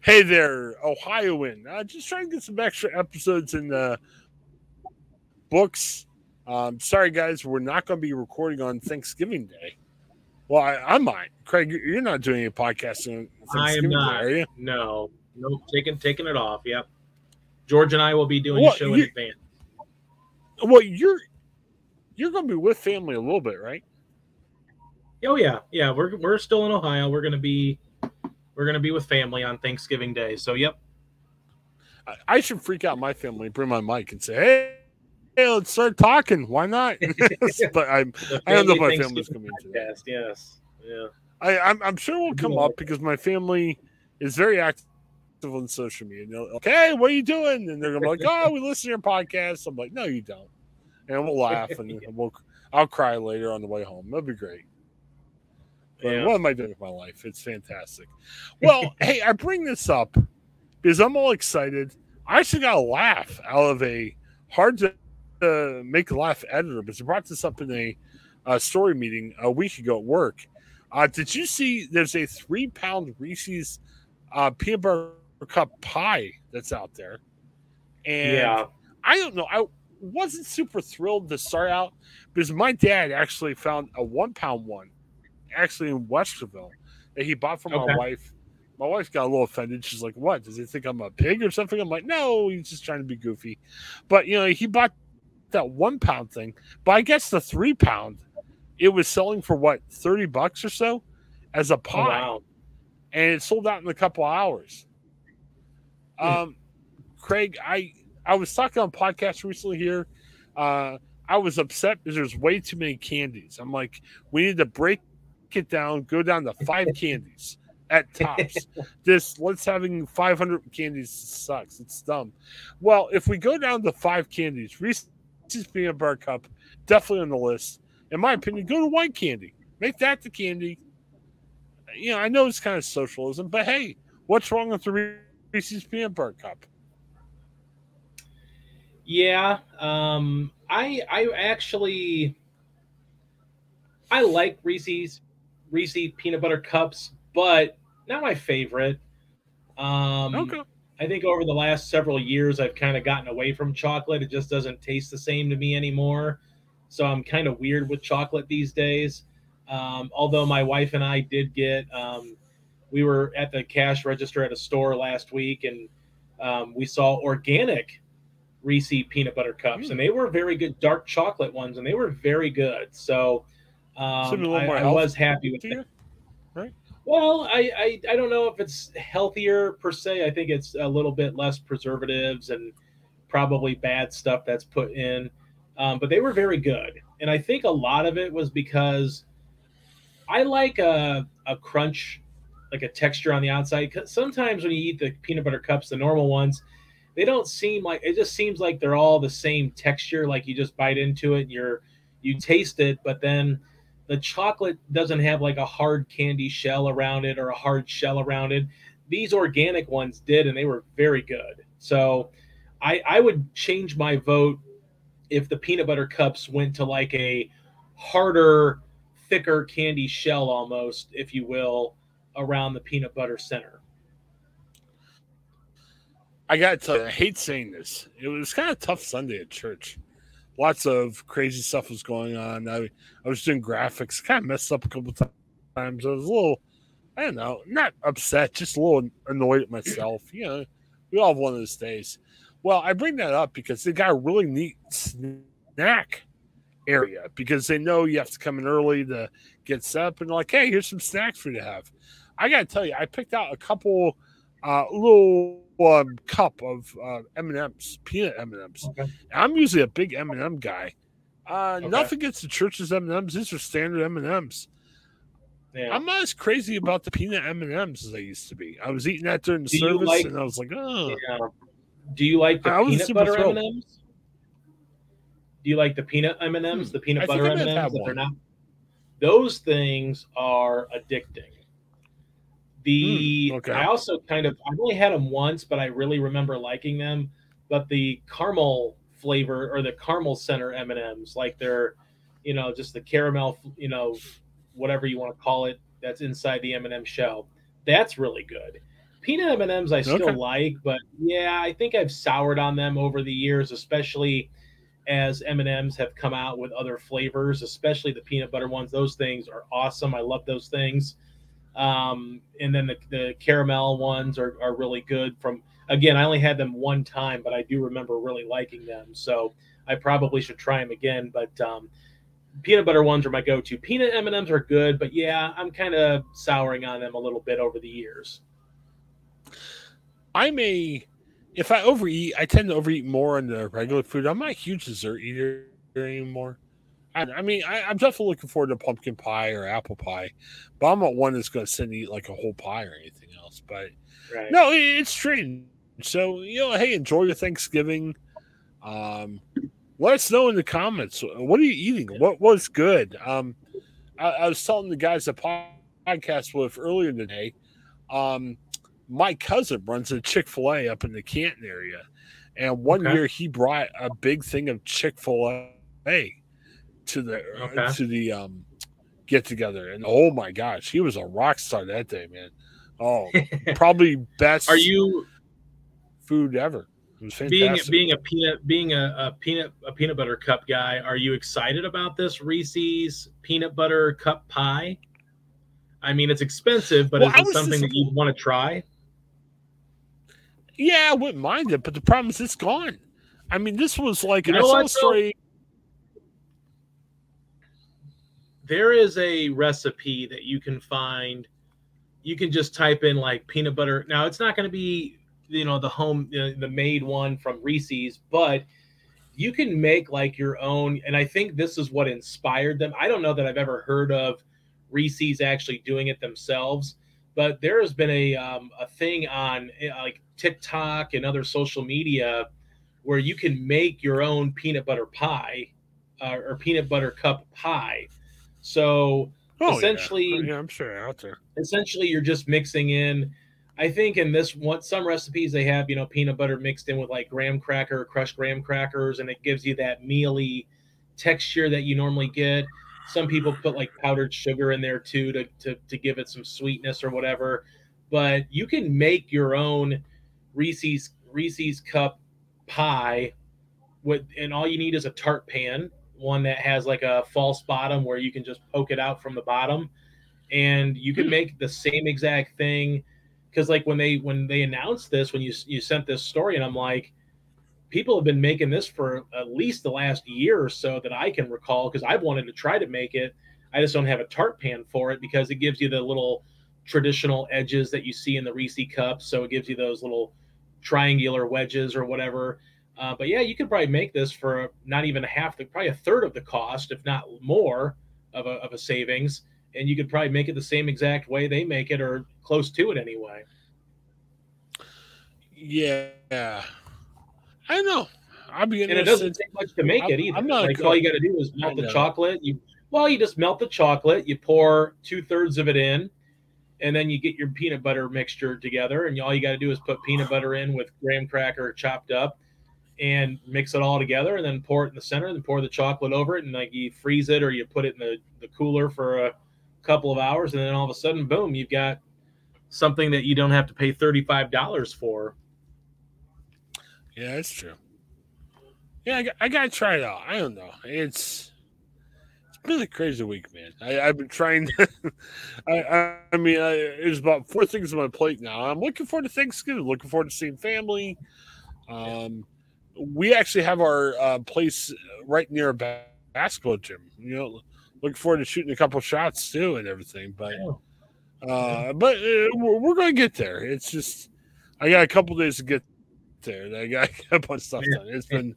Hey there, Ohioan. Uh, just trying to get some extra episodes in the books. Um, sorry, guys, we're not going to be recording on Thanksgiving Day. Well, I, I might. Craig, you're not doing any podcasting. I am not. Day, are you? No, no, taking taking it off. Yep. George and I will be doing well, a show in advance. Well, you're you're going to be with family a little bit, right? Oh yeah, yeah. We're we're still in Ohio. We're going to be we're going to be with family on Thanksgiving Day. So, yep. I, I should freak out my family bring my mic and say, "Hey, hey let's start talking. Why not?" but I'm I don't know if my family's coming to that. Yes, yeah. I I'm, I'm sure will come up because my family is very active on social media. And they're like, okay, what are you doing? And they're gonna be like, "Oh, we listen to your podcast." I'm like, "No, you don't," and we'll laugh and we'll I'll cry later on the way home. That'll be great. Yeah. What am I doing with my life? It's fantastic. Well, hey, I bring this up because I'm all excited. I actually got a laugh out of a hard to uh, make a laugh editor but I brought this up in a uh, story meeting a week ago at work. Uh, did you see there's a three pound Reese's uh, peanut butter cup pie that's out there? And yeah. I don't know. I wasn't super thrilled to start out because my dad actually found a one pound one actually in Westerville that he bought for okay. my wife. My wife got a little offended. She's like, "What? Does he think I'm a pig or something?" I'm like, "No, he's just trying to be goofy." But you know, he bought that one pound thing. But I guess the three pound, it was selling for what thirty bucks or so as a oh, pie, oh, wow. and it sold out in a couple hours. Hmm. Um, Craig, I I was talking on podcast recently here. Uh, I was upset because there's way too many candies. I'm like, we need to break it down, go down to five candies at tops. this let's having 500 candies sucks. It's dumb. Well, if we go down to five candies, Reese's peanut butter cup definitely on the list. In my opinion, go to white candy. Make that the candy. You know, I know it's kind of socialism, but hey, what's wrong with the Reese's peanut butter cup? Yeah, um, I I actually I like Reese's Reese peanut butter cups, but not my favorite. Um, okay. I think over the last several years, I've kind of gotten away from chocolate. It just doesn't taste the same to me anymore. So I'm kind of weird with chocolate these days. Um, although my wife and I did get, um, we were at the cash register at a store last week and um, we saw organic Reese peanut butter cups, mm. and they were very good, dark chocolate ones, and they were very good. So um, I, I was happy with it. Right. Well, I, I I don't know if it's healthier per se. I think it's a little bit less preservatives and probably bad stuff that's put in. Um, but they were very good, and I think a lot of it was because I like a a crunch, like a texture on the outside. Cause sometimes when you eat the peanut butter cups, the normal ones, they don't seem like it. Just seems like they're all the same texture. Like you just bite into it, and you're you taste it, but then the chocolate doesn't have like a hard candy shell around it or a hard shell around it. These organic ones did, and they were very good. So I, I would change my vote if the peanut butter cups went to like a harder, thicker candy shell almost, if you will, around the peanut butter center. I got to tell you, I hate saying this. It was kind of tough Sunday at church lots of crazy stuff was going on. I I was doing graphics, kind of messed up a couple times. I was a little, I don't know, not upset, just a little annoyed at myself. You know, we all have one of those days. Well, I bring that up because they got a really neat snack area because they know you have to come in early to get set up and like, hey, here's some snacks for you to have. I got to tell you, I picked out a couple uh, little um, cup of uh, M and M's, peanut M and M's. I'm usually a big M and m guy. Uh, okay. Nothing against the church's M and M's. These are standard M and M's. I'm not as crazy about the peanut M and M's as I used to be. I was eating that during the Do service, like, and I was like, oh. Yeah. Do you like the peanut butter M and M's? Do you like the peanut M and M's? Hmm. The peanut butter M and M's that are not. Those things are addicting. The mm, okay. I also kind of I've only had them once, but I really remember liking them. But the caramel flavor or the caramel center M and M's, like they're, you know, just the caramel, you know, whatever you want to call it, that's inside the M and m shell. That's really good. Peanut M and M's I still Okay. like, but yeah, I think I've soured on them over the years, especially as M and M's have come out with other flavors, especially the peanut butter ones. Those things are awesome. I love those things. Um, and then the, the caramel ones are, are really good. From again, I only had them one time, but I do remember really liking them. So I probably should try them again. But um, peanut butter ones are my go-to. Peanut M and M's are good, but yeah, I'm kind of souring on them a little bit over the years. I'm a if I overeat, I tend to overeat more on the regular food. I'm not a huge dessert eater anymore. I, I mean, I, I'm definitely looking forward to pumpkin pie or apple pie, but I'm not one that's going to sit and eat like a whole pie or anything else. But Right. no, it, it's strange. So you know, hey, enjoy your Thanksgiving. Um, let us know in the comments. What are you eating? What was good? Um, I, I was telling the guys a podcast with earlier today. Um, my cousin runs a Chick Fil A up in the Canton area, and one Okay. year he brought a big thing of Chick Fil A to the Okay. to the um get together, and oh my gosh, he was a rock star that day, man. Oh, probably best Are you food ever. It was being fantastic. being a peanut being a, a peanut a peanut butter cup guy? Are you excited about this Reese's peanut butter cup pie? I mean, it's expensive, but Well, is it something that you want to try? yeah, I wouldn't mind it, but the problem is it's gone. I mean, this was like You I know saw a though? story. There is a recipe that you can find. You can just type in like peanut butter. Now, it's not going to be you know the home uh, the made one from Reese's, but you can make like your own. And I think this is what inspired them. I don't know that I've ever heard of Reese's actually doing it themselves, but there has been a um, a thing on uh, like TikTok and other social media where you can make your own peanut butter pie uh, or peanut butter cup pie. So Oh, essentially- oh, yeah, I'm sure out there. essentially you're just mixing in i think in this one some recipes they have you know peanut butter mixed in with like graham cracker crushed graham crackers and it gives you that mealy texture that you normally get some people put like powdered sugar in there too to, to, to give it some sweetness or whatever but you can make your own reese's reese's cup pie with and all you need is a tart pan one that has like a false bottom where you can just poke it out from the bottom. And you can hmm. make the same exact thing because like when they when they announced this when you you sent this story and i'm like people have been making this for at least the last year or so that i can recall because i've wanted to try to make it. I just don't have a tart pan for it because it gives you the little traditional edges that you see in the reese cups so it gives you those little triangular wedges or whatever uh, but yeah you could probably make this for not even half the probably a third of the cost if not more of a, of a savings and you could probably make it the same exact way they make it or close to it anyway. Yeah, I know. I'll be And it doesn't take much to make I'm- it either. I'm not like all you got to do is melt the chocolate. You well, you just melt the chocolate. You pour two thirds of it in, and then you get your peanut butter mixture together. And all you got to do is put peanut butter in with graham cracker chopped up, and mix it all together. And then pour it in the center. And then pour the chocolate over it, and like you freeze it or you put it in the, the cooler for a couple of hours, and then all of a sudden, boom, you've got something that you don't have to pay thirty five dollars for. Yeah, that's true. Yeah, I, got- I gotta try it out. I don't know. It's it's been a crazy week, man. I, I've been trying. I, I I mean, I, there's about four things on my plate now. I'm looking forward to Thanksgiving. Looking forward to seeing family. Um, we actually have our uh, place right near a basketball gym. You know, looking forward to shooting a couple shots too and everything. But uh, but uh, we're, we're going to get there. It's just I got a couple days to get there. I got a bunch of stuff done. It's been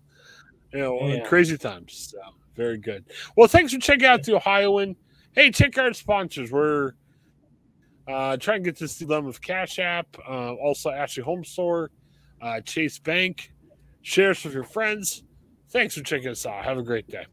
you know Yeah. crazy times. So very good. Well, thanks for checking out the Ohioan. Hey, check out our sponsors. We're uh, trying to get this done with Cash App, uh, also Ashley Home Store, uh, Chase Bank. Share us with your friends. Thanks for checking us out. Have a great day.